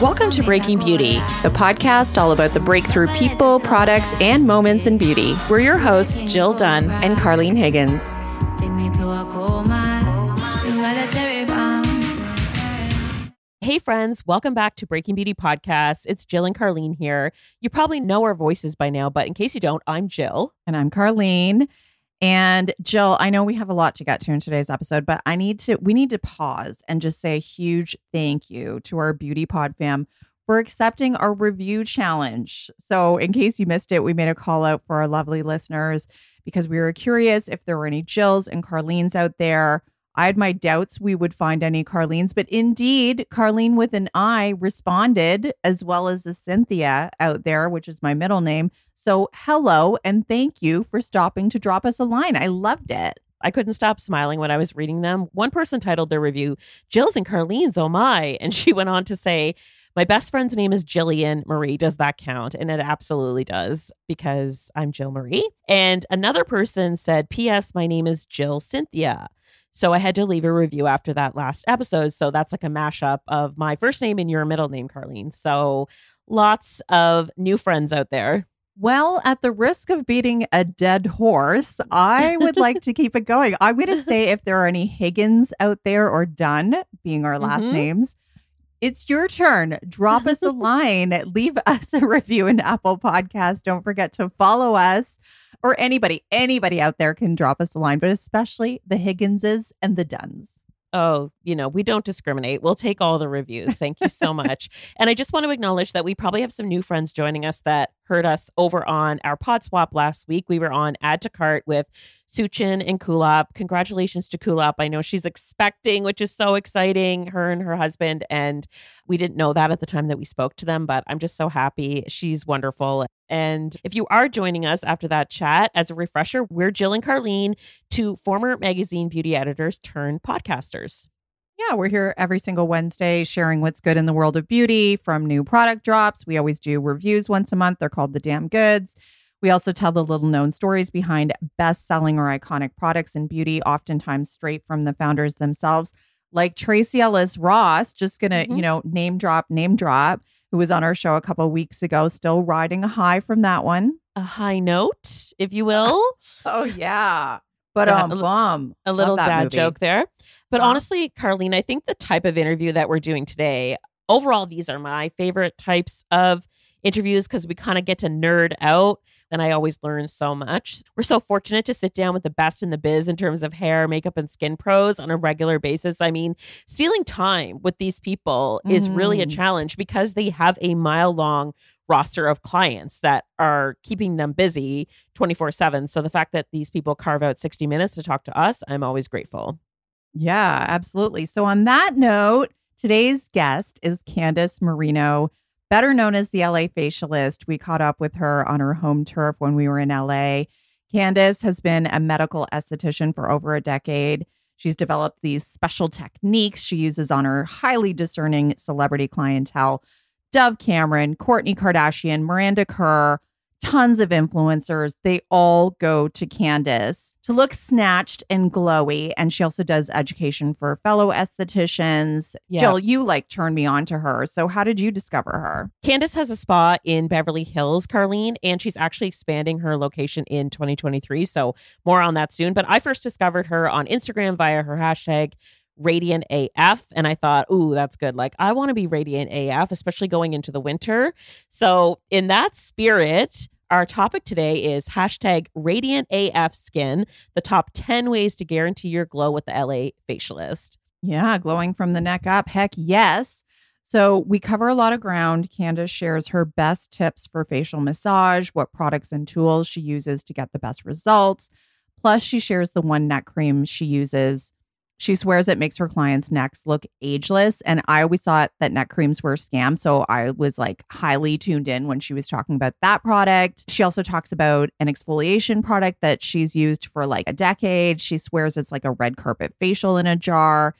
Welcome to Breaking Beauty, the podcast all about the breakthrough people, products, and moments in beauty. We're your hosts, Jill Dunn and Carlene Higgins. Hey, friends, welcome back to Breaking Beauty Podcast. It's Jill and Carlene here. You probably know our voices by now, but in case you don't, I'm Jill. And I'm Carlene. And Jill, I know we have a lot to get to in today's episode, but I need to we need to pause and just say a huge thank you to our Beauty Pod fam for accepting our review challenge. So, in case you missed it, we made a call out for our lovely listeners because we were curious if there were any Jills and Carlene's out there I had my doubts we would find any Carlene's, but indeed, Carlene with an I responded, as well as the Cynthia out there, which is my middle name. So, hello and thank you for stopping to drop us a line. I loved it. I couldn't stop smiling when I was reading them. One person titled their review, Jill's and Carlene's, oh my. And she went on to say, my best friend's name is Jillian Marie. Does that count? And it absolutely does because I'm Jill Marie. And another person said, P.S. My name is Jill Cynthia. So I had to leave a review after that last episode. So that's like a mashup of my first name and your middle name, Carlene. So lots of new friends out there. Well, at the risk of beating a dead horse, I would like to keep it going. I'm going to say if there are any Higgins out there or Dunn, being our last mm-hmm. names, it's your turn. Drop us a line, leave us a review in Apple Podcast. Don't forget to follow us or anybody, anybody out there can drop us a line, but especially the Higginses and the Dunns Oh, you know, we don't discriminate. We'll take all the reviews. Thank you so much. and I just want to acknowledge that we probably have some new friends joining us that heard us over on our pod swap last week. We were on Add to Cart with SuChin and Kulap. Congratulations to Kulap. I know she's expecting, which is so exciting, her and her husband. And we didn't know that at the time that we spoke to them, but I'm just so happy. She's wonderful. And if you are joining us after that chat, as a refresher, we're Jill and Carlene, two former magazine beauty editors turned podcasters. Yeah, we're here every single Wednesday sharing what's good in the world of beauty from new product drops. We always do reviews once a month. They're called the damn goods. We also tell the little known stories behind best selling or iconic products in beauty, oftentimes straight from the founders themselves. Like Tracee Ellis Ross, just gonna, mm-hmm. you know, name drop, name drop, who was on our show a couple weeks ago, still riding a high from that one. A high note, if you will. oh, yeah. But um, a, bum. A little dad movie. joke there. But honestly, Carlene, I think the type of interview that we're doing today, overall, these are my favorite types of interviews because we kind of get to nerd out and I always learn so much. We're so fortunate to sit down with the best in the biz in terms of hair, makeup, and skin pros on a regular basis. I mean, stealing time with these people mm. is really a mm. challenge because they have a mile long roster of clients that are keeping them busy 24 7. So the fact that these people carve out 60 minutes to talk to us, I'm always grateful. Yeah, absolutely. So, on that note, today's guest is Candace Marino better known as the LA facialist. We caught up with her on her home turf when we were in LA. Candace has been a medical esthetician for over a decade. She's developed these special techniques she uses on her highly discerning celebrity clientele Dove Cameron, Kourtney Kardashian, Miranda Kerr, tons of influencers. They all go to Candace to look snatched and glowy. And she also does education for fellow estheticians. Yeah. Jill, you like turned me on to her. So, how did you discover her? Candace has a spa in Beverly Hills, Carlene, and she's actually expanding her location in 2023. So more on that soon. But I first discovered her on Instagram via her hashtag radiant AF. And I thought, ooh, that's good. Like, I want to be radiant AF, especially going into the winter. So, in that spirit, our topic today is hashtag radiant AF skin, the top 10 ways to guarantee your glow with the LA facialist. Yeah, glowing from the neck up. Heck yes. So, we cover a lot of ground. Candace shares her best tips for facial massage, what products and tools she uses to get the best results. Plus, she shares the one neck cream she uses. She swears it makes her clients' necks look ageless. And I always thought that neck creams were a scam. So I was like highly tuned in when she was talking about that product. She also talks about an exfoliation product that she's used for like a decade. She swears it's like a red carpet facial in a jar.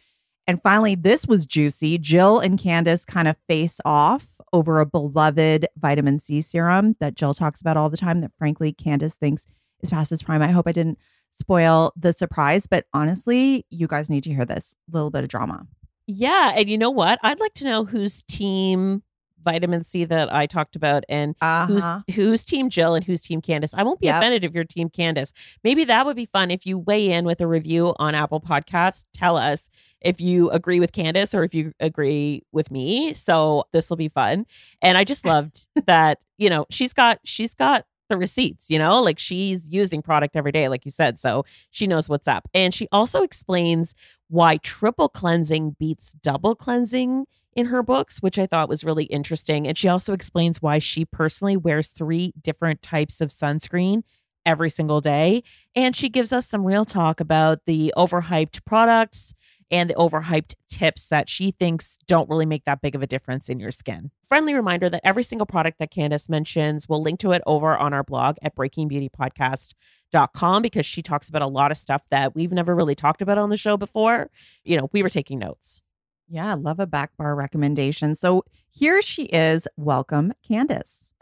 And finally, this was juicy. Jill and Candace kind of face off over a beloved vitamin C serum that Jill talks about all the time that frankly Candace thinks is past its prime. I hope I didn't spoil the surprise, but honestly, you guys need to hear this little bit of drama. Yeah. And you know what? I'd like to know whose team vitamin C that I talked about and Uh-huh. who's who's team Jill and who's team Candace. I won't be Yep. offended if you're team Candace. Maybe that would be fun if you weigh in with a review on Apple Podcasts. Tell us if you agree with Candace or if you agree with me. So this will be fun. And I just loved that, you know, she's got she's got the receipts, you know, like she's using product every day, like you said. So she knows what's up. And she also explains why triple cleansing beats double cleansing in her books, which I thought was really interesting. And she also explains why she personally wears three different types of sunscreen every single day. And she gives us some real talk about the overhyped products and the overhyped tips that she thinks don't really make that big of a difference in your skin. Friendly reminder that every single product that Candace mentions, we'll link to it over on our blog at breakingbeautypodcast.com because she talks about a lot of stuff that we've never really talked about on the show before. You know, we were taking notes. Yeah, love a back bar recommendation. So here she is. Welcome, Candace.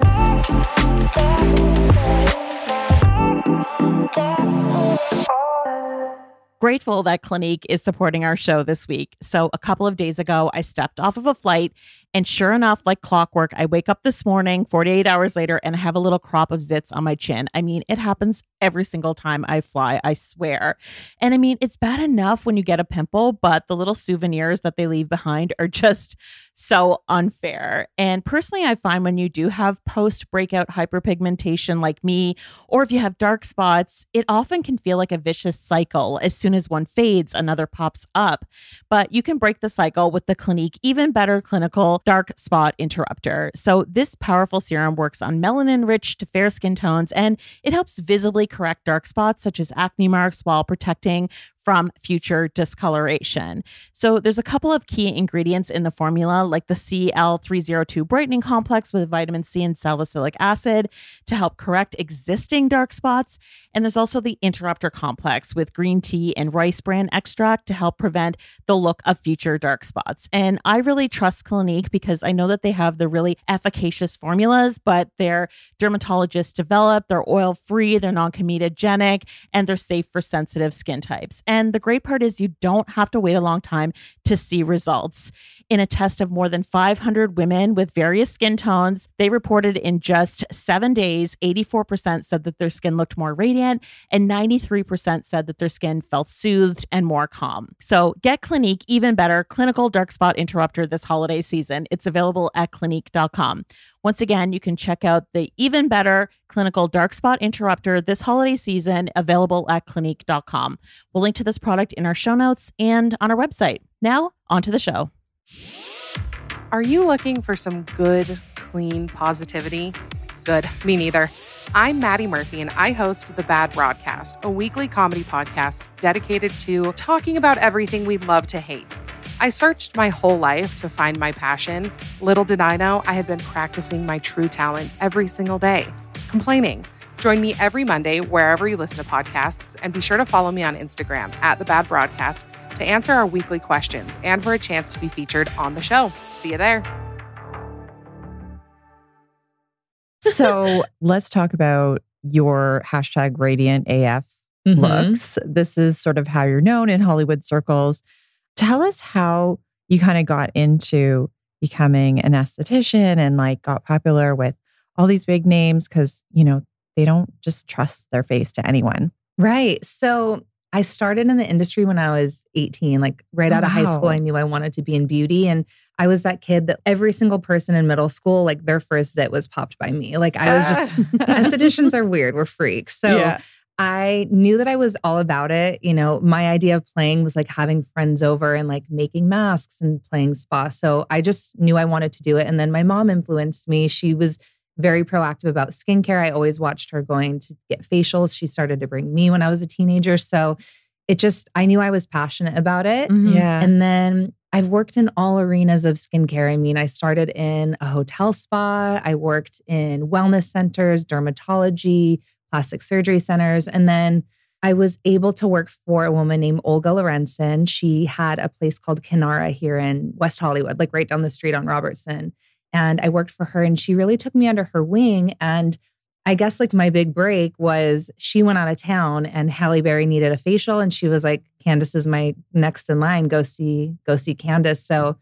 Grateful that Clinique is supporting our show this week. So, a couple of days ago, I stepped off of a flight, and sure enough, like clockwork, I wake up this morning, 48 hours later, and I have a little crop of zits on my chin. I mean, it happens every single time I fly, I swear. And I mean, it's bad enough when you get a pimple, but the little souvenirs that they leave behind are just so unfair. And personally, I find when you do have post breakout hyperpigmentation like me, or if you have dark spots, it often can feel like a vicious cycle. As soon as one fades, another pops up. But you can break the cycle with the Clinique Even Better Clinical Dark Spot Interrupter. So, this powerful serum works on melanin rich to fair skin tones and it helps visibly correct dark spots such as acne marks while protecting from future discoloration. So there's a couple of key ingredients in the formula like the CL302 brightening complex with vitamin C and salicylic acid to help correct existing dark spots, and there's also the interrupter complex with green tea and rice bran extract to help prevent the look of future dark spots. And I really trust Clinique because I know that they have the really efficacious formulas, but they're dermatologist developed, they're oil free, they're non comedogenic, and they're safe for sensitive skin types. And the great part is you don't have to wait a long time to see results. In a test of more than 500 women with various skin tones, they reported in just seven days, 84% said that their skin looked more radiant, and 93% said that their skin felt soothed and more calm. So get Clinique even better clinical dark spot interrupter this holiday season. It's available at clinique.com. Once again, you can check out the even better clinical dark spot interrupter this holiday season, available at clinique.com. We'll link to this product in our show notes and on our website. Now, on to the show. Are you looking for some good, clean positivity? Good, me neither. I'm Maddie Murphy, and I host The Bad Broadcast, a weekly comedy podcast dedicated to talking about everything we love to hate. I searched my whole life to find my passion. Little did I know I had been practicing my true talent every single day complaining. Join me every Monday wherever you listen to podcasts, and be sure to follow me on Instagram at The Bad Broadcast to answer our weekly questions and for a chance to be featured on the show. See you there. so let's talk about your hashtag radiant AF Mhm. looks. This is sort of how you're known in Hollywood circles. Tell us how you kind of got into becoming an esthetician and like got popular with all these big names because, you know, they don't just trust their face to anyone. Right. So I started in the industry when I was 18, like right Oh, out of high school. I knew I wanted to be in beauty. And I was that kid that every single person in middle school, like their first zit was popped by me. Like I was just, estheticians are weird. We're freaks. So Yeah. I knew that I was all about it. You know, my idea of playing was like having friends over and like making masks and playing spa. So I just knew I wanted to do it. And then my mom influenced me. She was very proactive about skincare. I always watched her going to get facials. She started to bring me when I was a teenager. So it just, I knew I was passionate about it. Mhm. Yeah. And then I've worked in all arenas of skincare. I mean, I started in a hotel spa, I worked in wellness centers, dermatology, plastic surgery centers. And then I was able to work for a woman named Olga Lorenzen. She had a place called Kinara here in West Hollywood, like right down the street on Robertson. And I worked for her and she really took me under her wing. And I guess like my big break was she went out of town and Halle Berry needed a facial and she was like, Candace is my next in line. Go see, go see Candace. So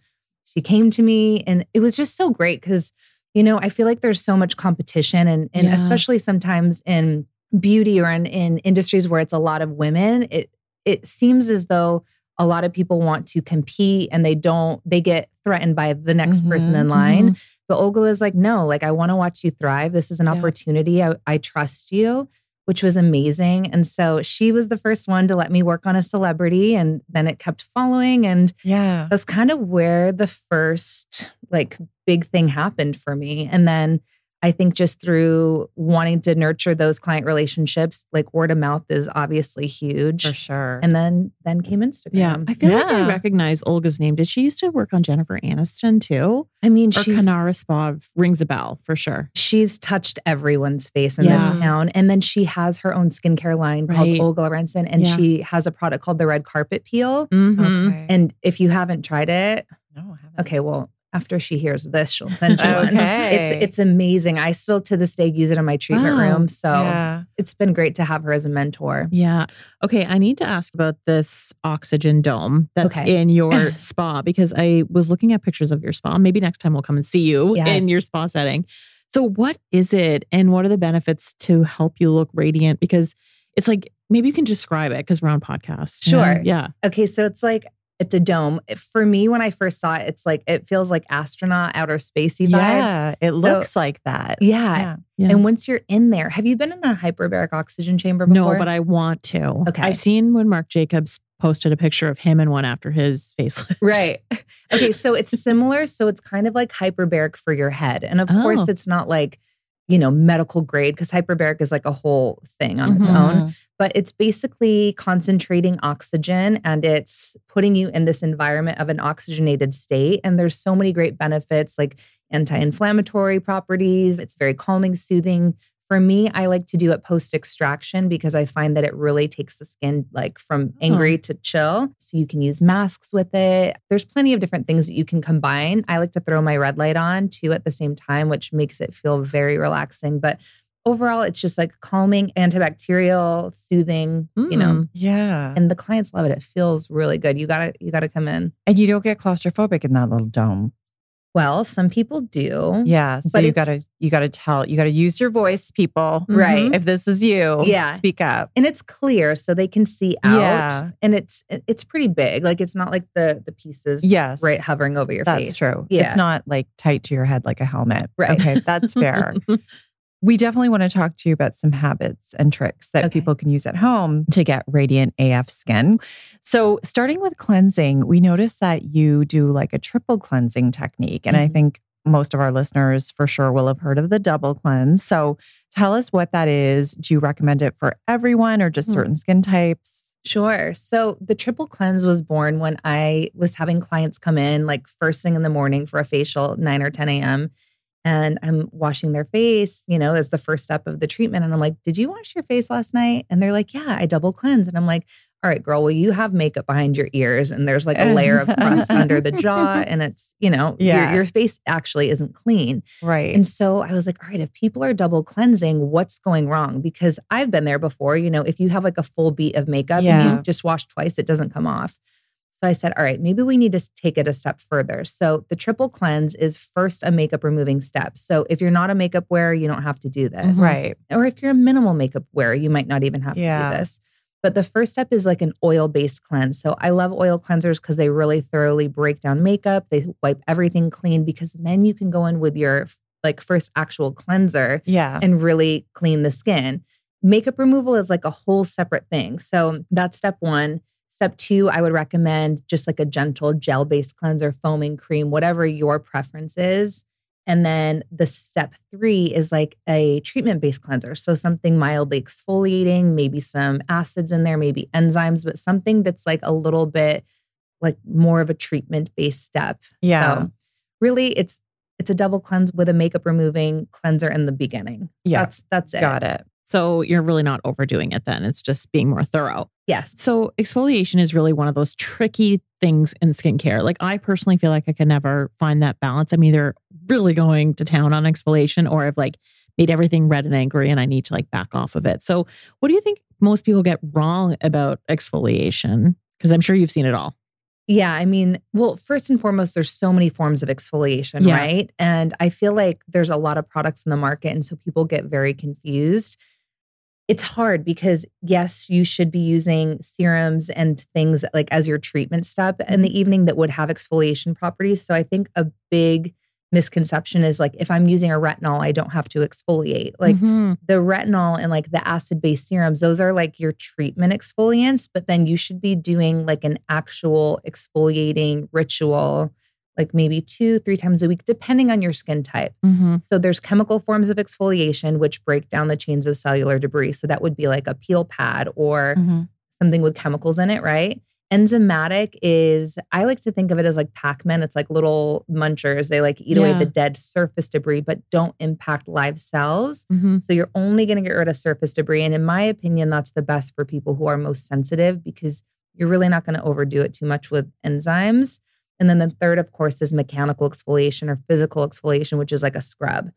she came to me and it was just so great because, you know, I feel like there's so much competition and, and Yeah. especially sometimes in beauty or in, in industries where it's a lot of women, it it seems as though a lot of people want to compete and they don't, they get threatened by the next person Mhm, in line. But Olga was like, no, like I want to watch you thrive. This is an Yeah. opportunity. I, I trust you, which was amazing. And so she was the first one to let me work on a celebrity. And then it kept following. And yeah. that's kind of where the first like big thing happened for me. And then I think just through wanting to nurture those client relationships, like word of mouth is obviously huge. For sure. And then then came Instagram. Yeah. I feel like I recognize Olga's name. Did she used to work on Jennifer Aniston too? I mean, Or she's Kinara Spa rings a bell for sure. she's touched everyone's face in Yeah. this town. And then she has her own skincare line Right. called Olga Lorenzen, and Yeah. she has a product called the Red Carpet Peel. Mhm. Okay. And if you haven't tried it, no, I haven't. okay, well, after she hears this, she'll send you one. It's it's amazing. I still to this day use it in my treatment Wow. room. So yeah. it's been great to have her as a mentor. Yeah. Okay. I need to ask about this oxygen dome that's Okay. in your spa because I was looking at pictures of your spa. Maybe next time we'll come and see you Yes. in your spa setting. So, what is it and what are the benefits to help you look radiant? Because it's like, maybe you can describe it because we're on podcast. you know? Sure. Yeah. Okay, so it's like it's a dome. For me, when I first saw it, it's like it feels like astronaut outer spacey vibes. Yeah. It looks like that. Yeah. Yeah. Yeah. And once you're in there, have you been in a hyperbaric oxygen chamber before? No, but I want to. Okay. I've seen when Marc Jacobs posted a picture of him and one after his facelift. Right. Okay, so it's similar. So it's kind of like hyperbaric for your head. And of course, Oh. it's not like, you know, medical grade because hyperbaric is like a whole thing on its Mhm. own. But it's basically concentrating oxygen and it's putting you in this environment of an oxygenated state. And there's so many great benefits like anti inflammatory properties. It's very calming, soothing. For me, I like to do it post extraction because I find that it really takes the skin like from angry to chill. So you can use masks with it. There's plenty of different things that you can combine. I like to throw my red light on too at the same time, which makes it feel very relaxing. But overall, it's just like calming, antibacterial, soothing, you know. Mm. Yeah. And the clients love it. It feels really good. You gotta, you gotta come in. And you don't get claustrophobic in that little dome. Well, some people do. Yeah. So But you gotta you gotta tell you gotta use your voice, people. Right. If this is you, Yeah. speak up. and it's clear so they can see out Yeah. and it's it's pretty big like it's not like the the pieces Yes. right hovering over your That's face That's true. yeah It's not like tight to your head like a helmet. Right. Okay, that's fair. we definitely want to talk to you about some habits and tricks that Okay. people can use at home to get radiant AF skin. So, starting with cleansing, we noticed that you do like a triple cleansing technique. And I Mhm. think most of our listeners for sure will have heard of the double cleanse. So, tell us what that is. Do you recommend it for everyone or just Hmm. certain skin types? Sure. So the triple cleanse was born when I was having clients come in like first thing in the morning for a facial, 9 or 10 a.m. And I'm washing their face, you know, as the first step of the treatment. And I'm like, Did you wash your face last night? And they're like, Yeah, I double cleanse. And I'm like, all right, girl, well, you have makeup behind your ears and there's like a layer of crust under the jaw and it's, you know, Yeah. your, your face actually isn't clean. Right. And so I was like, all right, if people are double cleansing, what's going wrong? Because I've been there before. You know, if you have like a full beat of makeup and you just wash twice, it doesn't come off. So I said, all right, maybe we need to take it a step further. So the triple cleanse is first a makeup removing step. So if you're not a makeup wearer, you don't have to do this. Mm-hmm. right. Or if you're a minimal makeup wearer, you might not even have Yeah. to do this. But the first step is like an oil based cleanse. So I love oil cleansers because they really thoroughly break down makeup. They wipe everything clean because then you can go in with your like first actual cleanser Yeah. and really clean the skin. Makeup removal is like a whole separate thing. So that's step one. Step two, I would recommend just like a gentle gel based cleanser, foaming cream, whatever your preference is. And then the step three is like a treatment based cleanser. So something mildly exfoliating, maybe some acids in there, maybe enzymes, but something that's like a little bit like more of a treatment based step. Yeah. So really it's it's a double cleanse with a makeup removing cleanser in the beginning. Yeah. That's that's it. Got it. So you're really not overdoing it then. It's just being more thorough. Yes. So exfoliation is really one of those tricky things in skincare. Like I personally feel like I can never find that balance. I'm either really going to town on exfoliation or I've like made everything red and angry and I need to like back off of it. So what do you think most people get wrong about exfoliation? Because I'm sure you've seen it all. Yeah, I mean, well, first and foremost, there's so many forms of exfoliation, Yeah. right? And I feel like there's a lot of products in the market, and so people get very confused. It's hard because yes, you should be using serums and things like as your treatment step in the evening that would have exfoliation properties. So I think a big misconception is like if I'm using a retinol, I don't have to exfoliate. Like Mhm. the retinol and like the acid based serums, those are like your treatment exfoliants, but then you should be doing like an actual exfoliating ritual, like maybe two, three times a week, depending on your skin type. Mhm. So there's chemical forms of exfoliation, which break down the chains of cellular debris. So that would be like a peel pad or Mhm. something with chemicals in it, right? Enzymatic is, I like to think of it as like Pac Man. It's like little munchers. They like eat away the dead surface debris, but don't impact live cells. Mhm. So you're only going to get rid of surface debris. And in my opinion, that's the best for people who are most sensitive because you're really not going to overdo it too much with enzymes. And then the third, of course, is mechanical exfoliation or physical exfoliation, which is like a scrub.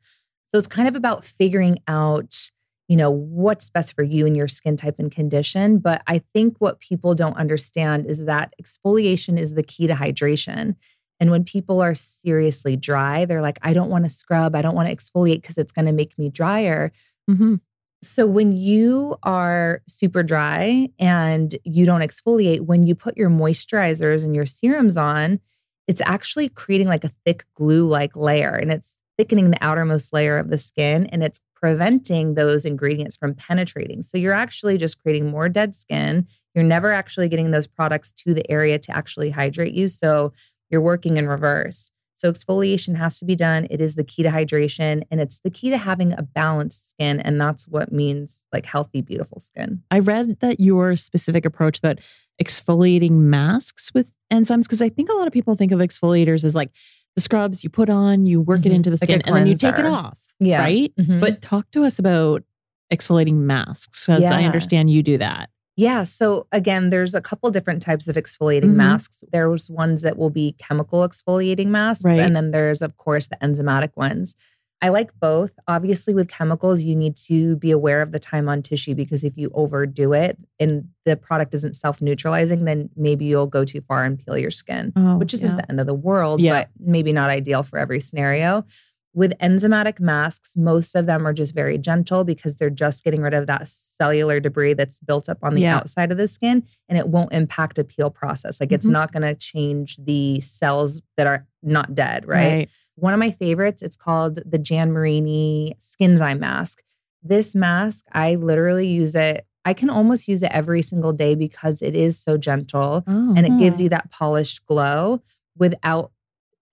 So it's kind of about figuring out, you know, what's best for you and your skin type and condition. But I think what people don't understand is that exfoliation is the key to hydration. And when people are seriously dry, they're like, I don't want to scrub, I don't want to exfoliate because it's going to make me drier. Mhm. So when you are super dry and you don't exfoliate, when you put your moisturizers and your serums on, it's actually creating like a thick glue like layer and it's thickening the outermost layer of the skin and it's preventing those ingredients from penetrating. So you're actually just creating more dead skin. You're never actually getting those products to the area to actually hydrate you. So you're working in reverse. So exfoliation has to be done. It is the key to hydration and it's the key to having a balanced skin. And that's what means like healthy, beautiful skin. I read that your specific approach that exfoliating masks with enzymes, because I think a lot of people think of exfoliators as like the scrubs you put on, you work it Mhm. into the Like skin, and then you take it off. Yeah. Right. Mhm. But talk to us about exfoliating masks, because I understand you do that. Yeah. So again, there's a couple different types of exfoliating Mhm. masks. There's ones that will be chemical exfoliating masks. Right. And then there's, of course, the enzymatic ones. I like both. Obviously, with chemicals, you need to be aware of the time on tissue because if you overdo it and the product isn't self neutralizing, then maybe you'll go too far and peel your skin, Oh, which isn't yeah. the end of the world, Yeah. but maybe not ideal for every scenario. With enzymatic masks, most of them are just very gentle because they're just getting rid of that cellular debris that's built up on the Yeah. outside of the skin and it won't impact a peel process. Like it's Mhm. not going to change the cells that are not dead, right? One of my favorites, it's called the Jan Marini Skinzyme mask. This mask, I literally use it. I can almost use it every single day because it is so gentle Oh. and it gives you that polished glow without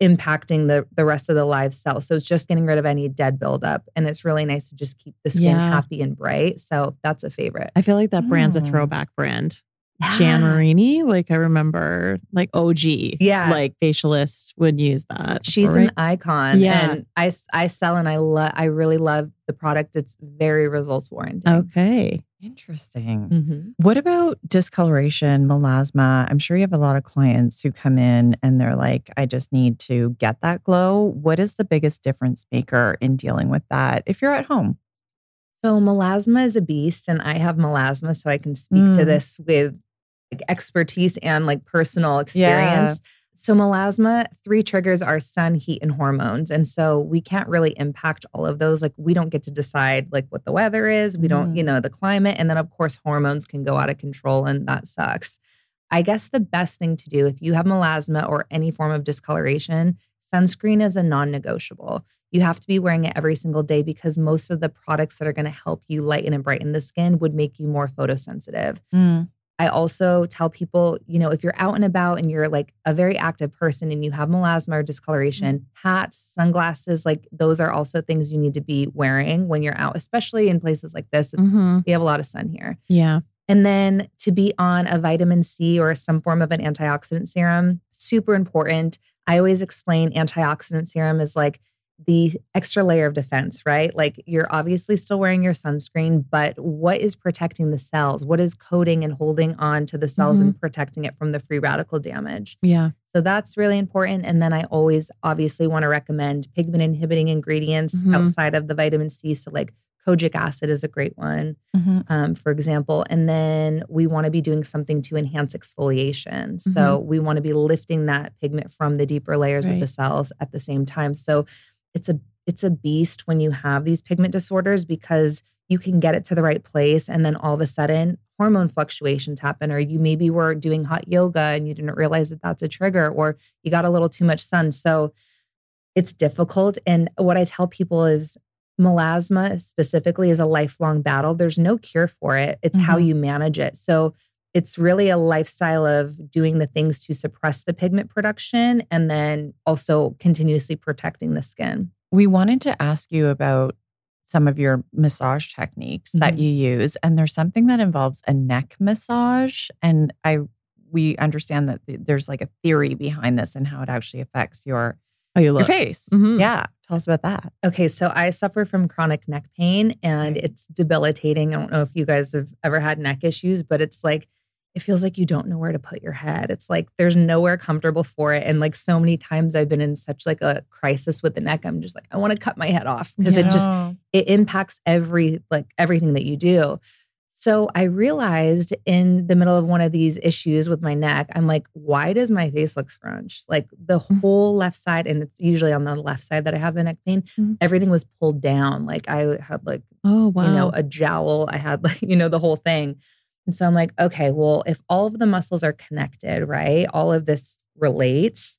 impacting the the rest of the live cells. So it's just getting rid of any dead buildup. And it's really nice to just keep the skin Yeah. happy and bright. So that's a favorite. I feel like that brand's a Oh. throwback brand. Jan Marini. Like I remember, like OG, Yeah. like facialist would use that. She's before, an icon. Yeah. And I, s- I sell and I love, I really love the product. It's very results oriented. okay. Interesting. Mhm. What about discoloration, melasma? I'm sure you have a lot of clients who come in and they're like, I just need to get that glow. What is the biggest difference maker in dealing with that if you're at home? So melasma is a beast, and I have melasma, so I can speak to Mm. this with like expertise and like personal Yeah. experience. So melasma, three triggers are sun, heat, and hormones, and so we can't really impact all of those. Like we don't get to decide like what the weather is. We don't, you Mm. know, the climate, and then of course hormones can go out of control, and that sucks. I guess the best thing to do if you have melasma or any form of discoloration, sunscreen is a non-negotiable you have to be wearing it every single day because most of the products that are going to help you lighten and brighten the skin would make you more photosensitive. I also tell people, you know, if you're out and about and you're like a very active person and you have melasma or discoloration, hats, sunglasses, like those are also things you need to be wearing when you're out, especially in places like this. It's, Mhm. We have a lot of sun here. Yeah. And then to be on a vitamin C or some form of an antioxidant serum, super important. I always explain antioxidant serum is like the extra layer of defense, right? Like you're obviously still wearing your sunscreen, but what is protecting the cells? What is coating and holding on to the cells and protecting it from the free radical damage? Yeah. So that's really important. And then I always obviously want to recommend pigment inhibiting ingredients Mhm. outside of the vitamin C. So, like kojic acid is a great one Mhm. um, for example. And then we want to be doing something to enhance exfoliation. So we want to be lifting that pigment from the deeper layers of the cells at the same time. So it's a it's a beast when you have these pigment disorders because you can get it to the right place and then all of a sudden hormone fluctuations happen or you maybe were doing hot yoga and you didn't realize that that's a trigger or you got a little too much sun so it's difficult and what i tell people is melasma specifically is a lifelong battle. There's no cure for it. It's how Mhm. you manage it. So it's really a lifestyle of doing the things to suppress the pigment production and then also continuously protecting the skin. We wanted to ask you about some of your massage techniques that Mhm. you use. And there's something that involves a neck massage. And I we understand that th- there's like a theory behind this and how it actually affects your, Oh, you your look. face. Mhm. Yeah. Tell us about that. Okay, so I suffer from chronic neck pain and Okay. it's debilitating. I don't know if you guys have ever had neck issues, but it's like it feels like you don't know where to put your head. It's like there's nowhere comfortable for it and like so many times I've been in such like a crisis with the neck. I'm just like I want to cut my head off because it just it impacts every like everything that you do. So I realized in the middle of one of these issues with my neck, I'm like, why does my face look scrunched? Like the Mm. whole left side, and it's usually on the left side that I have the neck pain. Mhm. Everything was pulled down. Like I had like Oh, wow. you know a jowl. I had like you know the whole thing. And so I'm like, okay, well, if all of the muscles are connected, right? All of this relates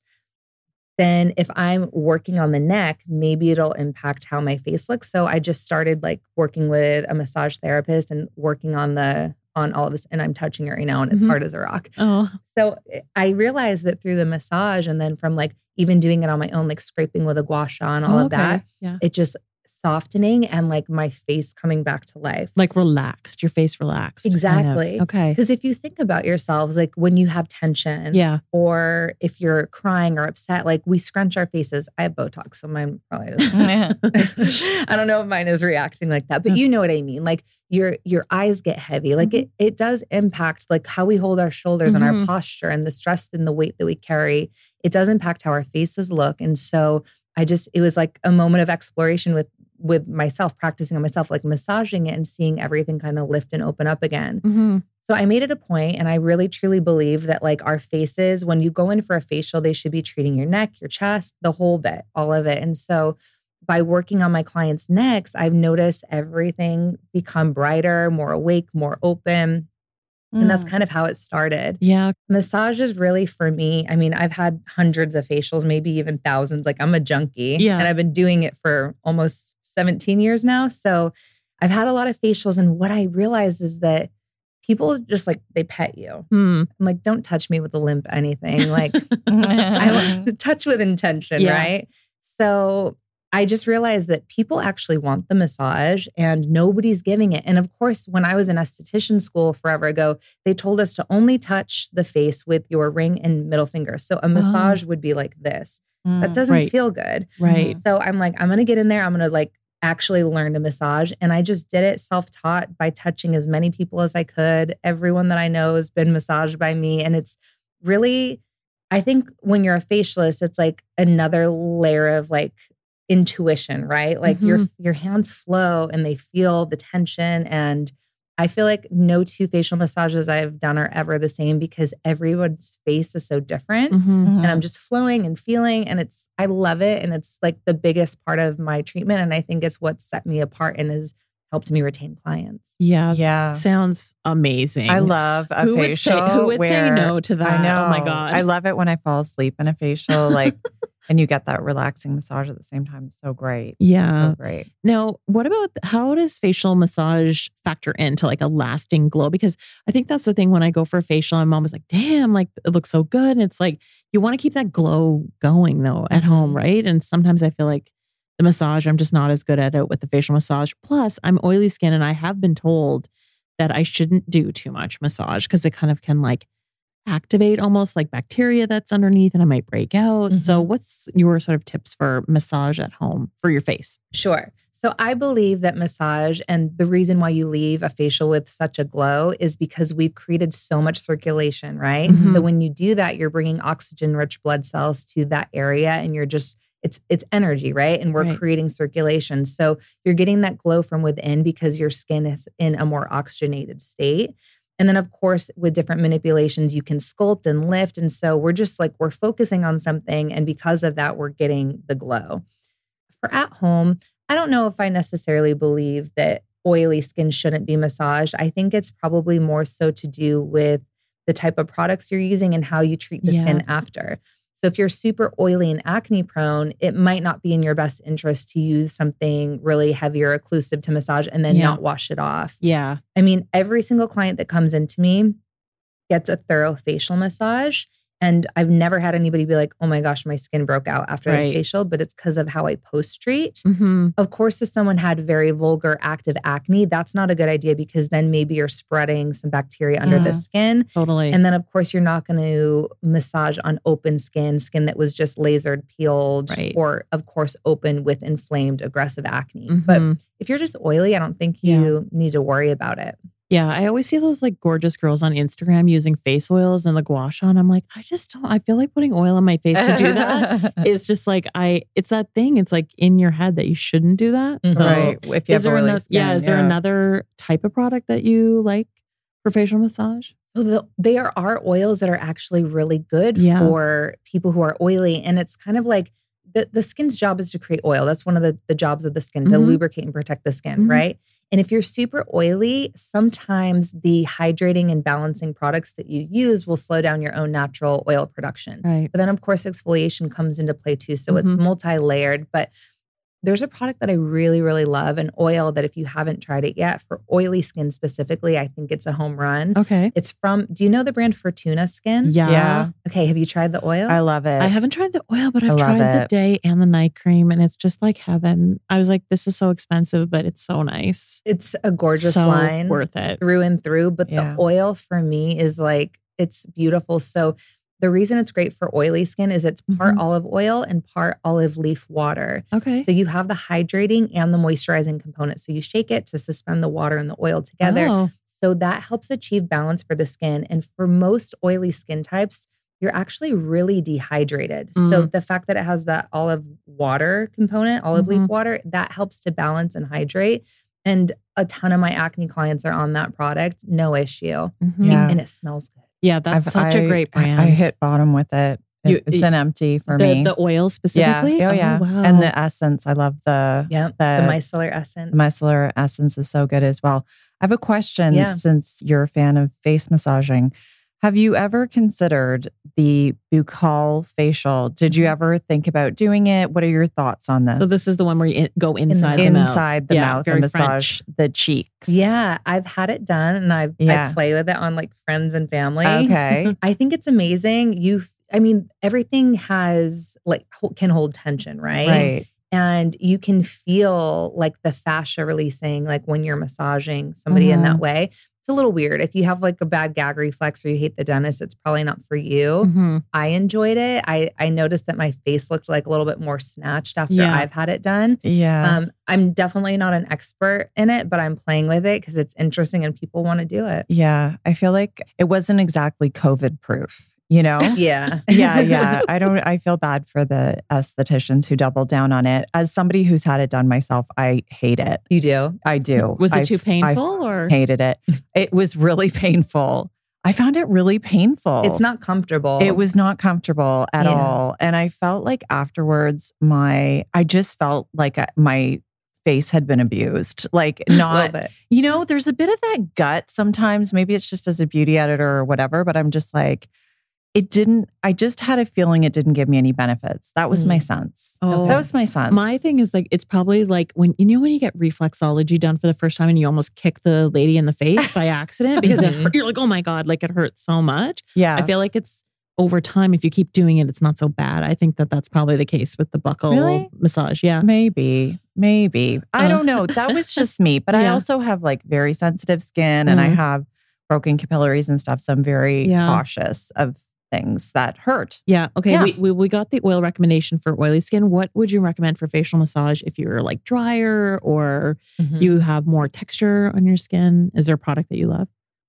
then if I'm working on the neck, maybe it'll impact how my face looks. So I just started like working with a massage therapist and working on the on all of this and I'm touching it right now and it's Mhm. hard as a rock. oh, So eh, I realized that through the massage and then from like even doing it on my own like scraping with a gua sha and all oh, of that. Yeah. it just softening and like my face coming back to life. Like relaxed, your face relaxed. kind of. Exactly. Okay. Because if you think about yourselves, like when you have tension, Yeah. or if you're crying or upset, like we scrunch our faces. I have Botox, so mine probably doesn't. I don't know if mine is reacting like that, but you know what I mean. Like your your eyes get heavy. Like it it does impact like how we hold our shoulders and our Mhm. posture and the stress and the weight that we carry. It does impact how our faces look. And so I just it was like a moment of exploration with with myself, practicing on myself, like massaging it and seeing everything kind of lift and open up again. hmm So I made it a point, and I really truly believe that like our faces, when you go in for a facial, they should be treating your neck, your chest, the whole bit, all of it. And so by working on my clients' necks, I've noticed everything become brighter, more awake, more open. And that's Mm. kind of how it started. Yeah. Massage is really for me. I mean, I've had hundreds of facials, maybe even thousands. Like I'm a junkie. Yeah. And I've been doing it for almost 17 years now. So I've had a lot of facials. And what I realized is that people just like they pet you. Hmm. I'm like, don't touch me with a limp anything. Like I want to touch with intention, Yeah. right? So I just realized that people actually want the massage and nobody's giving it. And of course, when I was in esthetician school forever ago, they told us to only touch the face with your ring and middle finger. So a massage would be like this. That doesn't Right. feel good. Right. So I'm like, I'm going to get in there. I'm going to like actually learned a massage. And I just did it self taught by touching as many people as I could. Everyone that I know has been massaged by me. And it's really, I think when you're a facialist, it's like another layer of like intuition, right? Like your mm-hmm. your hands flow and they feel the tension and I feel like no two facial massages I've done are ever the same because everyone's face is so different Mhm. and I'm just flowing and feeling and it's I love it and it's like the biggest part of my treatment and I think it's what set me apart and has helped me retain clients. Yeah. Yeah. Sounds amazing. I love a who facial. Would say, who would say no to that? I know. Oh my God. I love it when I fall asleep in a facial, like, and you get that relaxing massage at the same time. It's so great. yeah. So great. Now, what about how does facial massage factor into like a lasting glow? Because I think that's the thing when I go for a facial, I'm always like, damn, like it looks so good. And it's like you want to keep that glow going though at home, Mhm. right? And sometimes I feel like the massage, I'm just not as good at it with the facial massage. Plus, I'm oily skin and I have been told that I shouldn't do too much massage because it kind of can like activate almost like bacteria that's underneath and I might break out. So, Mhm. what's your sort of tips for massage at home for your face? Sure. So I believe that massage and the reason why you leave a facial with such a glow is because we've created so much circulation, right? Mhm. So when you do that, you're bringing oxygen rich blood cells to that area and you're just it's it's energy, right? And we're Right. creating circulation. So you're getting that glow from within because your skin is in a more oxygenated state. And then, of course, with different manipulations, you can sculpt and lift. And so we're just like, we're focusing on something. And because of that, we're getting the glow. For at home, I don't know if I necessarily believe that oily skin shouldn't be massaged. I think it's probably more so to do with the type of products you're using and how you treat the skin after. So if you're super oily and acne prone, it might not be in your best interest to use something really heavy or occlusive to massage and then Yeah. not wash it off. Yeah. I mean, every single client that comes into me gets a thorough facial massage. And I've never had anybody be like, oh my gosh, my skin broke out after Right. the facial, but it's because of how I post treat. Mm-hmm. Of course, if someone had very vulgar active acne, that's not a good idea because then maybe you're spreading some bacteria under the Mhm. skin. Totally. And then, of course, you're not going to massage on open skin, skin that was just lasered, peeled, Right. or, of course, open with inflamed, aggressive acne. But Mhm. if you're just oily, I don't think Yeah. you need to worry about it. Yeah, I always see those like gorgeous girls on Instagram using face oils and the gua sha. And I'm like, I just don't, I feel like putting oil on my face to do that is just like, I, it's that thing. It's like in your head that you shouldn't do that. Mhm. So right. If you Is have oily another, skin, yeah, is there another type of product that you like for facial massage? So the, there are oils that are actually really good Yeah. for people who are oily. And it's kind of like the, the skin's job is to create oil. That's one of the, the jobs of the skin to Mhm. lubricate and protect the skin, Mhm. right? And if you're super oily, sometimes the hydrating and balancing products that you use will slow down your own natural oil production. Right. But then, of course, exfoliation comes into play too. So it's Mhm. multi layered. But there's a product that I really, really love an oil that if you haven't tried it yet for oily skin specifically, I think it's a home run. Okay. It's from, do you know the brand Furtuna Skin? Yeah. Yeah. Okay. Have you tried the oil? I love it. I haven't tried the oil, but I I've love tried the day and the night cream, and it's just like heaven. I was like, this is so expensive, but it's so nice. it's a gorgeous so line worth it. through and through. But Yeah. the oil for me is like, it's beautiful. So the reason it's great for oily skin is it's part Mhm. olive oil and part olive leaf water. Okay. So you have the hydrating and the moisturizing component. So you shake it to suspend the water and the oil together. Oh, So that helps achieve balance for the skin. And for most oily skin types, you're actually really dehydrated. So Mm. the fact that it has that olive water component, olive Mhm. leaf water, that helps to balance and hydrate. And a ton of my acne clients are on that product, no issue. mhm. Yeah. And it smells good. Yeah, that's I've- such a I- great brand. I hit bottom with it. It- You- it's an empty for the, me. the oil specifically. yeah. specifically. Oh, oh yeah. wow. And the essence. I love the Yeah. the, the micellar essence. the micellar essence is so good as well. I have a question Yeah. since you're a fan of face massaging. Have you ever considered the buccal facial? Did you mm-hmm. ever think about doing it? What are your thoughts on this? so this is the one where you in, go the inside the, mouth. inside the Yeah, mouth and massage the cheeks. yeah, I've had it done and I've Yeah. I play with it on like friends and family. Okay. I think it's amazing. You, I mean, everything has like can hold tension, right? right. and you can feel like the fascia releasing like when you're massaging somebody in that mm-hmm. way. It's a little weird. If you have like a bad gag reflex or you hate the dentist, it's probably not for you. Mhm. I enjoyed it. I I noticed that my face looked like a little bit more snatched after Yeah. I've had it done. Yeah. Um, I'm definitely not an expert in it, but I'm playing with it because it's interesting and people want to do it. yeah. I feel like it wasn't exactly COVID proof, you know? Yeah. yeah, yeah. I don't I feel bad for the estheticians who double down on it. As somebody who's had it done myself, I hate it. You do. I do. Was it I too f- I painful or? hated it. It was really painful. I found it really painful. It's not comfortable. It was not comfortable at Yeah. all. And I felt like afterwards, my, I just felt like uh, my face had been abused. Like, not, you know, there's a bit of that gut sometimes. Maybe it's just as a beauty editor or whatever, but I'm just like, it didn't, I just had a feeling it didn't give me any benefits. That was my Mm. sense. Oh. That was my sense. My thing is like it's probably like when you know when you get reflexology done for the first time and you almost kick the lady in the face by accident because hurt, you're like oh my god like it hurts so much. yeah. I feel like it's over time if you keep doing it it's not so bad. I think that that's probably the case with the buccal Really? massage. Yeah. Maybe, maybe. I don't know. That was just me. But I also have like very sensitive skin and I Mhm. have broken capillaries and stuff. So I'm very Yeah. cautious of things that hurt. Yeah. Okay. Yeah. We, we we got the oil recommendation for oily skin. What would you recommend for facial massage if you're like drier or Mhm. you have more texture on your skin? Is there a product that you love?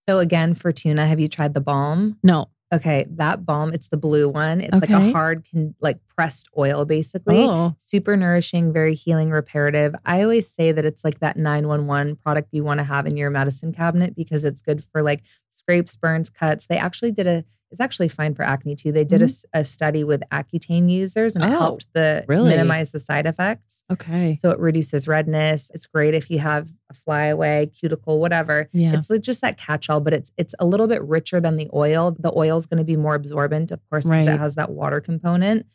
So again, Furtuna, have you tried the balm? No. Okay, that balm, it's the blue one. It's like a hard, can, like pressed oil, basically. Oh. Super nourishing, very healing, reparative. I always say that it's like that 911 product you want to have in your medicine cabinet because it's good for like scrapes, burns, cuts. They actually did a, it's actually fine for acne too. They did a study with Accutane users and it Mm-hmm. Oh, helped the really? minimize the side effects. Okay. So it reduces redness. It's great if you have a flyaway, cuticle, whatever. Yeah. It's just that catch-all, but it's it's a little bit richer than the oil. The oil is going to be more absorbent, of course, because Right. it has that water component.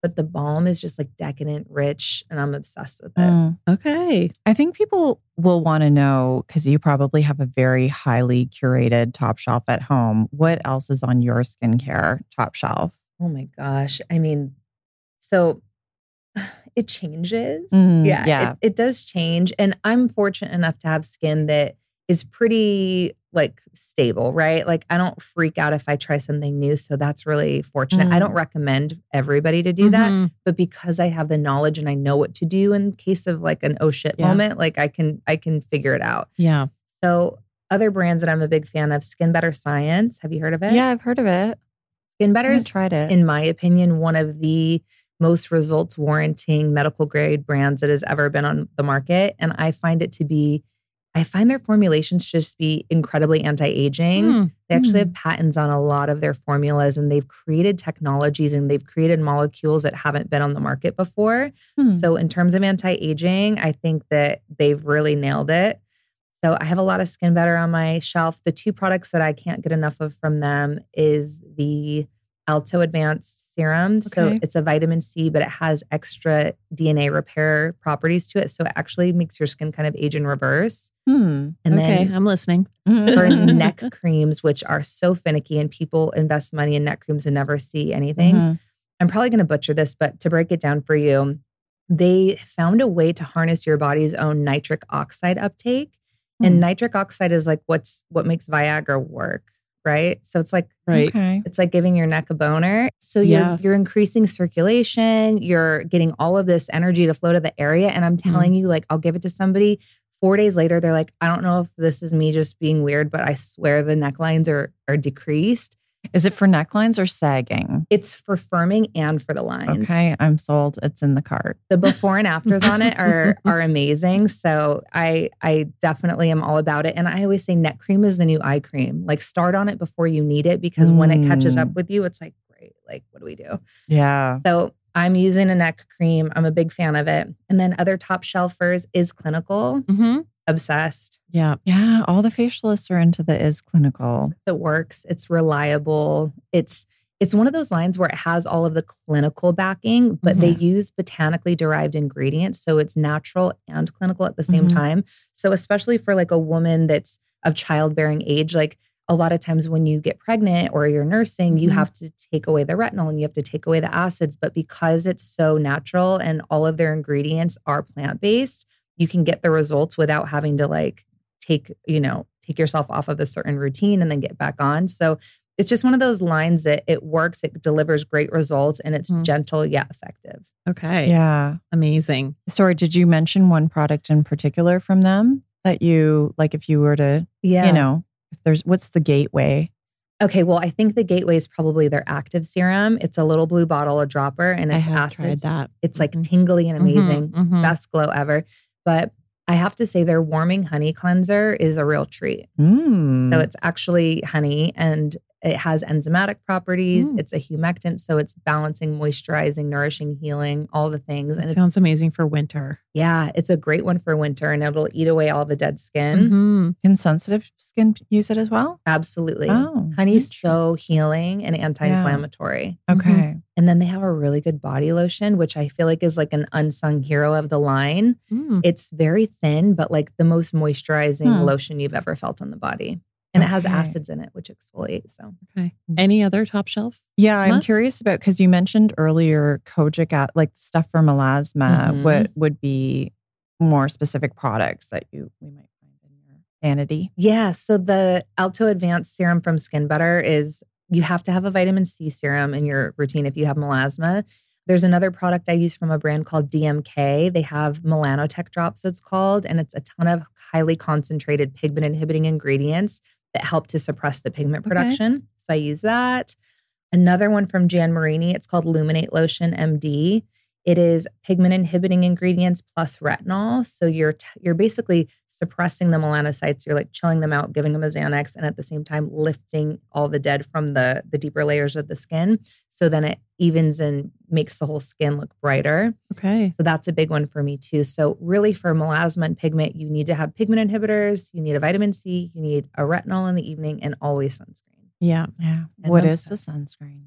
But the balm is just like decadent, rich, and I'm obsessed with it. Mm. Okay. I think people will want to know because you probably have a very highly curated top shelf at home. What else is on your skincare top shelf? Oh my gosh. I mean, so it changes. Mhm, yeah. yeah. It, it does change. And I'm fortunate enough to have skin that is pretty like stable, right? Like I don't freak out if I try something new. So that's really fortunate. I Mm. don't recommend everybody to do that. Mhm. But because I have the knowledge and I know what to do in case of like an oh shit Yeah. moment, like I can I can figure it out. Yeah. So other brands that I'm a big fan of, Skin Better Science. Have you heard of it? Yeah, I've heard of it. Skin I Better is tried it. in my opinion, one of the most results warranting medical grade brands that has ever been on the market. And I find it to be, I find their formulations just be incredibly anti aging. Hmm. They actually Hmm. have patents on a lot of their formulas and they've created technologies and they've created molecules that haven't been on the market before. Hmm. So, in terms of anti aging, I think that they've really nailed it. So, I have a lot of Skin Better on my shelf. The two products that I can't get enough of from them is the Alto Advanced Serum. So, it's a vitamin C, but it has extra DNA repair properties to it. So, it actually makes your skin kind of age in reverse. Hmm. And okay. then I'm listening. for neck creams, which are so finicky and people invest money in neck creams and never see anything. Mhm. I'm probably going to butcher this, but to break it down for you, they found a way to harness your body's own nitric oxide uptake. Hmm. And nitric oxide is like what's what makes Viagra work, right? So it's like Right. Okay. it's like giving your neck a boner. So you're Yeah. you're increasing circulation, you're getting all of this energy to flow to the area. And I'm Mm-hmm. telling you, like, I'll give it to somebody. Four days later, they're like, I don't know if this is me just being weird, but I swear the necklines are are decreased. Is it for necklines or sagging? It's for firming and for the lines. Okay, I'm sold. It's in the cart. The before and afters on it are are amazing. So I I definitely am all about it. And I always say neck cream is the new eye cream. Like start on it before you need it because when it catches up Mm. with you, it's like great. Like what do we do? Yeah. So I'm using a neck cream. I'm a big fan of it. And then other top shelfers iS Clinical. Mm-hmm. Obsessed. Yeah. Yeah. All the facialists are into the iS Clinical. It works. It's reliable. It's it's one of those lines where it has all of the clinical backing, but they use botanically derived ingredients. So it's natural and clinical at the same Mhm. time. So especially for like a woman that's of childbearing age, like a lot of times when you get pregnant or you're nursing, you Mhm. have to take away the retinol and you have to take away the acids. But because it's so natural and all of their ingredients are plant based, you can get the results without having to like take, you know, take yourself off of a certain routine and then get back on. So it's just one of those lines that it works, it delivers great results, and it's Mm. gentle yet effective. Okay. Yeah. Amazing. Sorry, did you mention one product in particular from them that you like if you were to, Yeah. you know, if there's what's the gateway? Okay, well, I think the gateway is probably their active serum. It's a little blue bottle, a dropper, and I it's have acids. tried that. It's like Mhm. tingly and amazing. Mhm, mhm. Best glow ever. But I have to say, their warming honey cleanser is a real treat. Mm. So it's actually honey and it has enzymatic properties. Mm. It's a humectant. So it's balancing, moisturizing, nourishing, healing, all the things. That and it sounds amazing for winter. yeah, it's a great one for winter and it'll eat away all the dead skin. Mhm. Can sensitive skin use it as well? Absolutely. Oh, Honey's so healing and anti inflammatory. Okay. And then they have a really good body lotion, which I feel like is like an unsung hero of the line. Mm. It's very thin, but like the most moisturizing lotion you've ever felt on the body. And it has acids in it, which exfoliate. So Okay. Any other top shelf? Yeah, I'm Must- curious about because you mentioned earlier kojic, a- like stuff for melasma. Mhm. What would be more specific products that you we might find in your vanity? yeah. So the Alto Advanced Serum from Skin Better is you have to have a vitamin C serum in your routine if you have melasma. There's another product I use from a brand called DMK. They have Melanotech drops, it's called, and it's a ton of highly concentrated pigment inhibiting ingredients that help to suppress the pigment Okay. production. So I use that. Another one from Jan Marini, it's called Luminate Lotion MD. It is pigment inhibiting ingredients plus retinol. So you're t- you're basically suppressing the melanocytes. You're like chilling them out, giving them a Xanax, and at the same time lifting all the dead from the the deeper layers of the skin. So then it evens and makes the whole skin look brighter. Okay. So that's a big one for me too. So really for melasma and pigment, you need to have pigment inhibitors, you need a vitamin C, you need a retinol in the evening, and always sunscreen. Yeah. Yeah. I What love the sunscreen?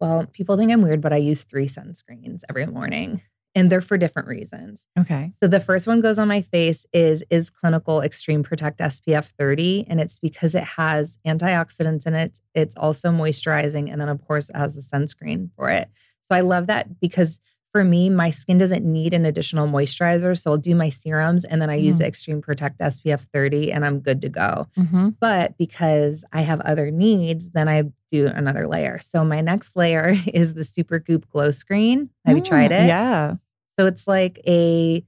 Well, people think I'm weird, but I use three sunscreens every morning. And they're for different reasons. Okay. So the first one goes on my face is iS Clinical extreme protect SPF 30 and it's because it has antioxidants in it. It's also moisturizing and then of course it has a sunscreen for it. So I love that because for me my skin doesn't need an additional moisturizer so I'll do my serums and then I use Mm. the extreme protect SPF 30 and I'm good to go. Mm-hmm. But because I have other needs, then I do another layer. So my next layer is the Supergoop Glowscreen. Have you tried Mm, it? Yeah. So it's like a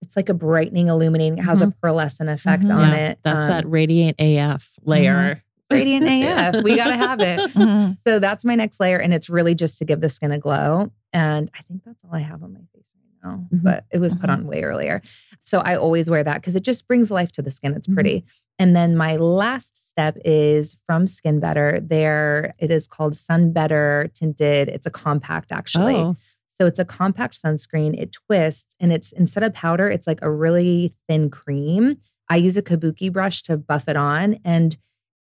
it's like a brightening, illuminating. It has a pearlescent effect Mhm. on Yeah, it. That's Um, that Radiant AF layer. Radiant AF. We gotta have it. Mhm. So that's my next layer, and it's really just to give the skin a glow. And I think that's all I have on my face right now, Mhm. but it was put Mhm. on way earlier. So I always wear that because it just brings life to the skin. It's Mhm. pretty. And then my last step is from Skin Better. There, it is called Sun Better Tinted. It's a compact actually. Oh. So it's a compact sunscreen. It twists and it's instead of powder, it's like a really thin cream. I use a kabuki brush to buff it on. And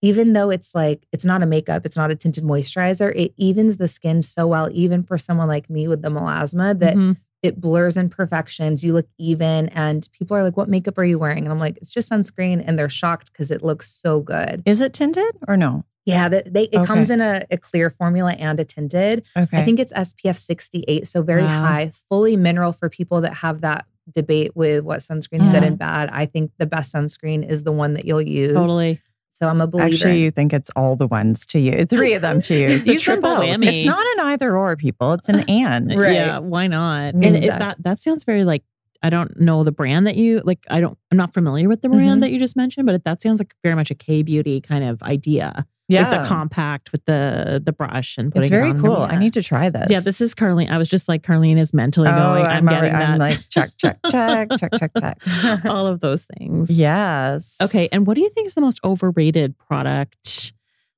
even though it's like, it's not a makeup, it's not a tinted moisturizer, it evens the skin so well, even for someone like me with the melasma, that Mhm. it blurs imperfections. You look even. And people are like, What makeup are you wearing? And I'm like, It's just sunscreen. And they're shocked because it looks so good. Is it tinted or no? Yeah, that they, it Okay. comes in a, a clear formula and a tinted. Okay. I think it's SPF 68, so very Wow. high, fully mineral for people that have that debate with what sunscreen's good Yeah. and bad. I think the best sunscreen is the one that you'll use. Totally. So I'm a believer. Actually, you think it's all the ones to you, three of them to use. The use triple both. whammy. It's not an either or, people. It's an and. Right. Yeah. Why not? And is that that sounds very like I don't know the brand that you like. I don't. I'm not familiar with the brand Mhm. that you just mentioned, but that sounds like very much a K beauty kind of idea. Yeah. Like the compact with the the brush and putting it's very it on. cool. I need to try this. Yeah, this is Carlene. I was just like Carlene is mentally Oh, going. I'm, I'm, getting already- I'm that. like check, check, check, check, check, check. all of those things. Yes. Okay. And what do you think is the most overrated product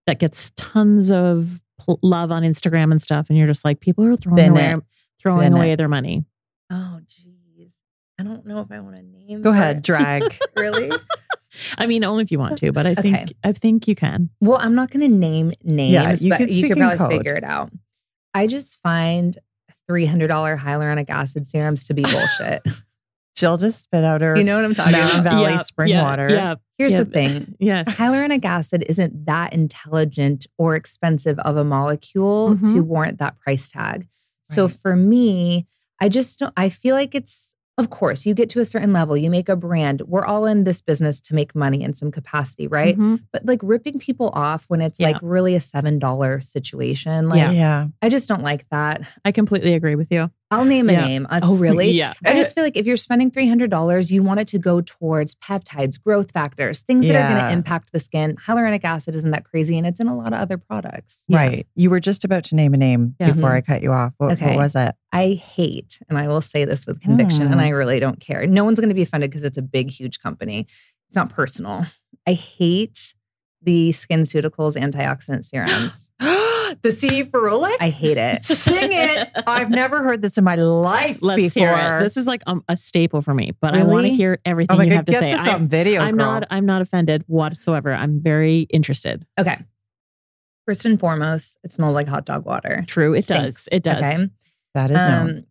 that gets tons of pl- love on Instagram and stuff? And you're just like, people are throwing Bin away, it. throwing Bin away it. their money. oh, geez. I don't know if I want to name. Go ahead, drag. really? I mean, only if you want to, but I think Okay. I think you can. Well, I'm not going to name names, you but could you could probably code. figure it out. I just find $300 hyaluronic acid serums to be bullshit. Jill just spit out her You know what I'm talking Mountain about? Valley Yeah, spring yeah, water. Yeah. Here's yeah. the thing. Yes. Hyaluronic acid isn't that intelligent or expensive of a molecule to Mhm. warrant that price tag. So for me, I just don't, I feel like it's, of course, you get to a certain level, you make a brand. We're all in this business to make money in some capacity, right? Mhm. But like ripping people off when it's Yeah. like really a $7 situation, like Yeah. Yeah. I just don't like that. I completely agree with you. I'll name a Yeah. name. Oh, really? Yeah. I just feel like if you're spending $300, you want it to go towards peptides, growth factors, things that are going to impact the skin. Hyaluronic acid isn't that crazy and it's in a lot of other products. Yeah. Right. You were just about to name a name Yeah. before Mhm. I cut you off. What, what was it? I hate, and I will say this with conviction, Mm. and I really don't care. No one's going to be offended because it's a big, huge company. It's not personal. I hate the SkinCeuticals antioxidant serums. the C ferulic? I hate it. Sing it. I've never heard this in my life Let's before. hear it. This is like um, a staple for me, but I want to hear everything oh you God, have to say. this I, on video, I'm girl. not. I'm not offended whatsoever. I'm very interested. Okay. First and foremost, it smells like hot dog water. True, it Stinks, does. It does. Okay. That is known. Um,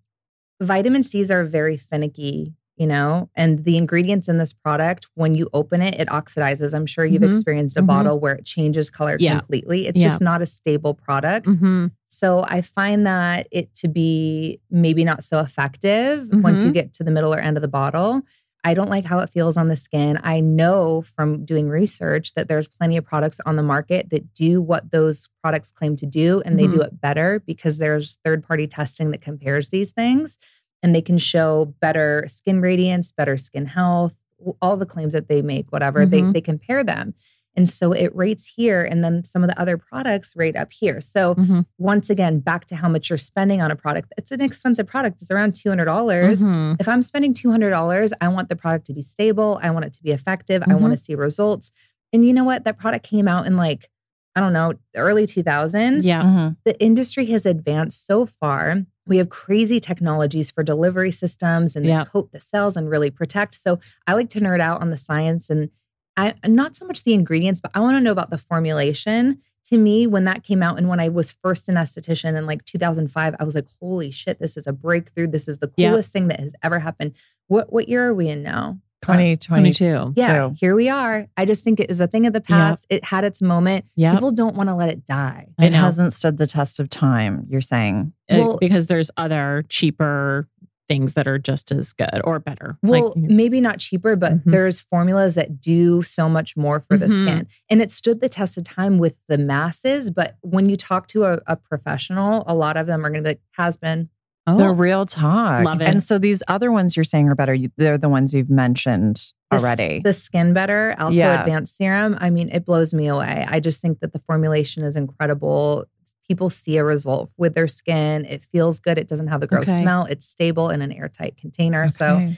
vitamin C's are very finicky, you know, and the ingredients in this product, when you open it, it oxidizes. I'm sure you've Mhm. experienced a Mhm. bottle where it changes color Yeah. completely. It's Yeah. just not a stable product. Mhm. So I find that it to be maybe not so effective once you Mhm. get to the middle or end of the bottle. I don't like how it feels on the skin. I know from doing research that there's plenty of products on the market that do what those products claim to do and they do it better because there's third party testing that compares these things and they can show better skin radiance, better skin health, all the claims that they make, whatever, they, Mhm. they compare them. And so it rates here, and then some of the other products rate up here. So Mhm. once again, back to how much you're spending on a product. It's an expensive product. It's around two hundred dollars. Mhm. If I'm spending two hundred dollars, I want the product to be stable. I want it to be effective. I want to see results. And you know what? That product came out in like I don't know, early two thousands Yeah. Mhm. the industry has advanced so far. We have crazy technologies for delivery systems and Yeah. coat the cells and really protect. So I like to nerd out on the science and I not so much the ingredients, but I want to know about the formulation. To me, when that came out and when I was first an esthetician in like 2005, I was like, holy shit, this is a breakthrough. This is the Yeah. coolest thing that has ever happened. What what year are we in now? 2020. 22. Yeah, Two. here we are. I just think it is a thing of the past. It had its moment. Yeah. People don't want to let it die. I It know. hasn't stood the test of time, you're saying. Uh, Well- because there's other cheaper things that are just as good or better. Well, like, you- maybe not cheaper, but Mhm. there's formulas that do so much more for the Mhm. skin. And it stood the test of time with the masses. But when you talk to a, a professional, a lot of them are going to be like, has been. Oh, The real talk. Love it. And so these other ones you're saying are better. They're the ones you've mentioned The already. The Skin Better Alto Yeah. Advanced Serum. I mean, it blows me away. I just think that the formulation is incredible. People see a result with their skin. It feels good. It doesn't have the gross Okay. smell. It's stable in an airtight container. So,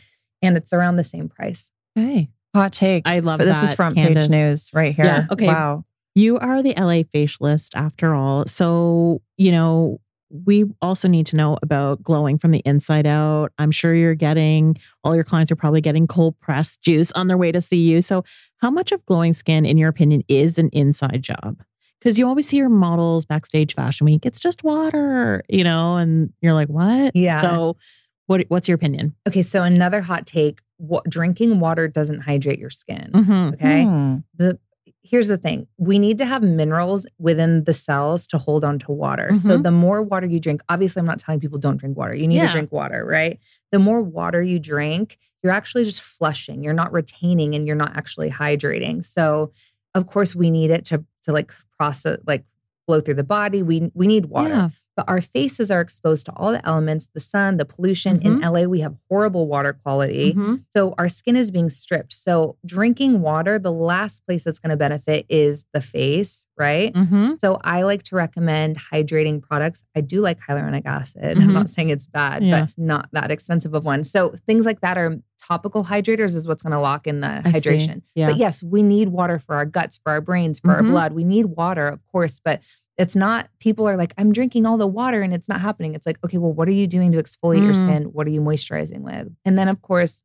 and it's around the same price. okay. hot take. I love But this is front Candace. page news right here. Yeah, okay. Wow. You are the LA facialist after all. So, you know, we also need to know about glowing from the inside out. I'm sure you're getting, all your clients are probably getting cold pressed juice on their way to see you. So, how much of glowing skin, in your opinion, is an inside job? Because you always see your models backstage fashion week, it's just water, you know, and you're like, what? Yeah. So, what, what's your opinion? Okay, so another hot take: wa- drinking water doesn't hydrate your skin. Mhm. Okay, Hmm. the here's the thing: we need to have minerals within the cells to hold on to water. So Mhm. the more water you drink, obviously, I'm not telling people don't drink water. You need Yeah. to drink water, right? The more water you drink, you're actually just flushing. You're not retaining, and you're not actually hydrating. So, of course, we need it to to like process, like flow through the body. We we need water. Yeah. But our faces are exposed to all the elements, the sun, the pollution. In LA, we have horrible water quality. Mhm. So our skin is being stripped. So drinking water, the last place that's going to benefit is the face, right? Mhm. So I like to recommend hydrating products. I do like hyaluronic acid. I'm not saying it's bad, Yeah. but not that expensive of one. So things like that are topical hydrators is what's going to lock in the I hydration. Yeah. But yes, we need water for our guts, for our brains, for our Mhm. blood. We need water, of course, but it's not people are like i'm drinking all the water and it's not happening it's like okay well what are you doing to exfoliate your Mm. skin what are you moisturizing with and then of course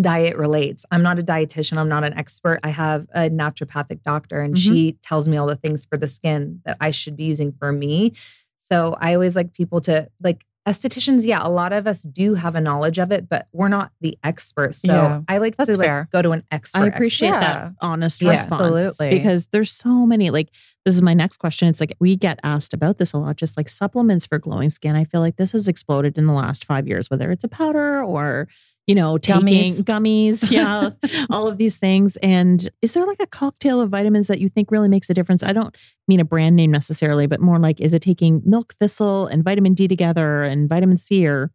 diet relates i'm not a dietitian i'm not an expert i have a naturopathic doctor and Mhm. she tells me all the things for the skin that i should be using for me so i always like people to like estheticians, yeah, a lot of us do have a knowledge of it, but we're not the experts. So Yeah, I like to like go to an expert. I appreciate Yeah. that honest Yeah. response. Absolutely. Because there's so many, like, this is my next question. It's like we get asked about this a lot, just like supplements for glowing skin. I feel like this has exploded in the last five years, whether it's a powder or, you know, taking Gummies. gummies, yeah, all of these things. And is there like a cocktail of vitamins that you think really makes a difference? I don't mean a brand name necessarily, but more like, is it taking milk thistle and vitamin D together and vitamin C or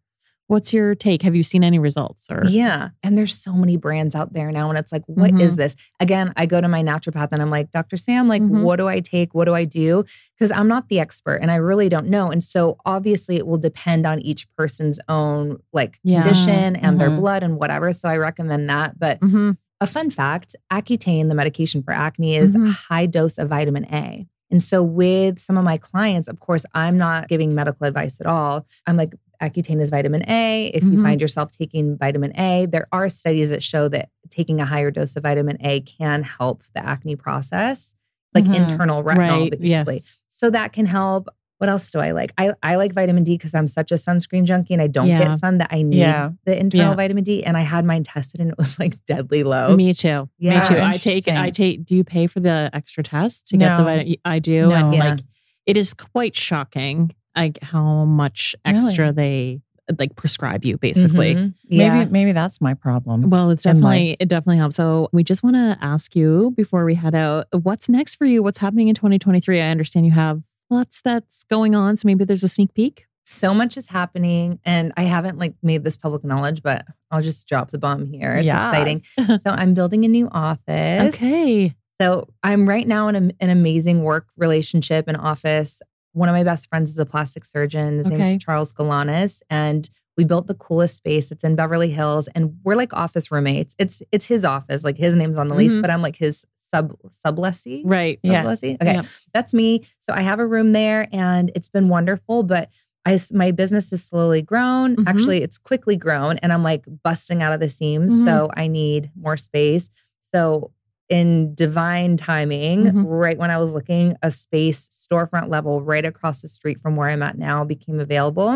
what's your take? Have you seen any results or? Yeah. And there's so many brands out there now. And it's like, what is Mhm. this? Again, I go to my naturopath and I'm like, Dr. Sam, like, Mhm. what do I take? What do I do? Because I'm not the expert and I really don't know. And so obviously it will depend on each person's own like Yeah. condition and their Mhm. blood and whatever. So I recommend that. But Mhm. a fun fact Accutane, the medication for acne, is Mhm. a high dose of vitamin A. And so, with some of my clients, of course, I'm not giving medical advice at all. I'm like, Accutane is vitamin A. If you Mhm. find yourself taking vitamin A, there are studies that show that taking a higher dose of vitamin A can help the acne process, like Mhm. internal retinol, Right. basically. Yes. So that can help. What else do I like? I, I like vitamin D because I'm such a sunscreen junkie and I don't Yeah. get sun that I need Yeah. the internal Yeah. vitamin D. And I had mine tested and it was like deadly low. Me too. Yeah. Me too. I take I take do you pay for the extra test to get the No. vitamin I do and No. Yeah. like it is quite shocking like how much extra they like prescribe you basically. Mhm. Yeah. Maybe maybe that's my problem. Well, it's definitely it definitely helps. So we just want to ask you before we head out, what's next for you? What's happening in 2023? I understand you have lots that's going on, so maybe there's a sneak peek. so much is happening and I haven't like made this public knowledge, but I'll just drop the bomb here. It's exciting. So I'm building a new office. okay. So I'm right now in a, an amazing work relationship and office. One of my best friends is a plastic surgeon. His Okay. is Charles Galanis. And we built the coolest space. It's in Beverly Hills. And we're like office roommates. It's it's his office. Like his name's on the lease, Mhm. but I'm like his sub sublessee. Right. Yeah. Okay. Yep. That's me. So I have a room there and it's been wonderful, but I my business has slowly grown. Mhm. Actually, it's quickly grown and I'm like busting out of the seams. Mhm. So I need more space. So in divine timing, Mhm. right when I was looking, a space storefront level right across the street from where I'm at now became available.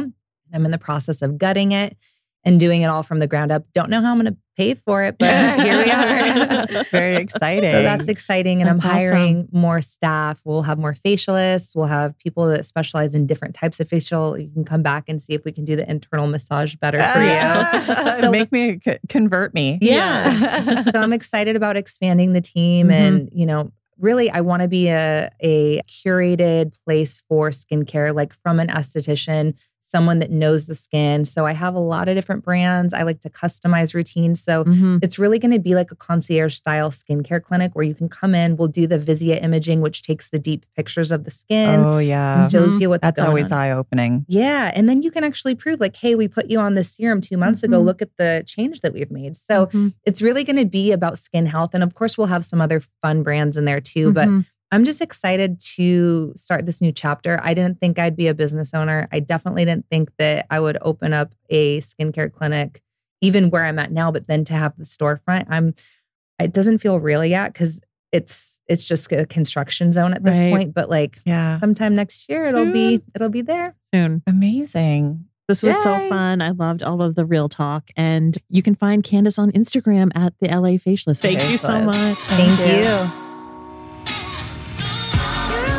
I'm in the process of gutting it and doing it all from the ground up. Don't know how I'm going to pay for it, but here we are. It's very exciting. So that's exciting. And That's I'm awesome. hiring more staff. We'll have more facialists. We'll have people that specialize in different types of facial. You can come back and see if we can do the internal massage better for you. so make me convert me. Yeah. so I'm excited about expanding the team Mhm. and, you know, really I want to be a a curated place for skincare like from an esthetician, someone that knows the skin. So I have a lot of different brands. I like to customize routines. So Mhm. it's really going to be like a concierge style skincare clinic where you can come in. We'll do the Visia imaging, which takes the deep pictures of the skin Oh yeah. shows you what's That's always eye opening. Yeah. And then you can actually prove, like, hey, we put you on this serum two months ago. Mhm. Look at the change that we've made. So Mhm. it's really going to be about skin health. And of course, we'll have some other fun brands in there too. But Mhm. I'm just excited to start this new chapter. I didn't think I'd be a business owner. I definitely didn't think that I would open up a skincare clinic, even where I'm at now, but then to have the storefront, I'm it doesn't feel real yet because it's it's just a construction zone at this Right. point. But like Yeah. sometime next year it'll be it'll be there. soon. Amazing. This was so fun. I loved all of the real talk. And you can find Candace on Instagram at the LA Facialist. Thank you so much. Thank, you.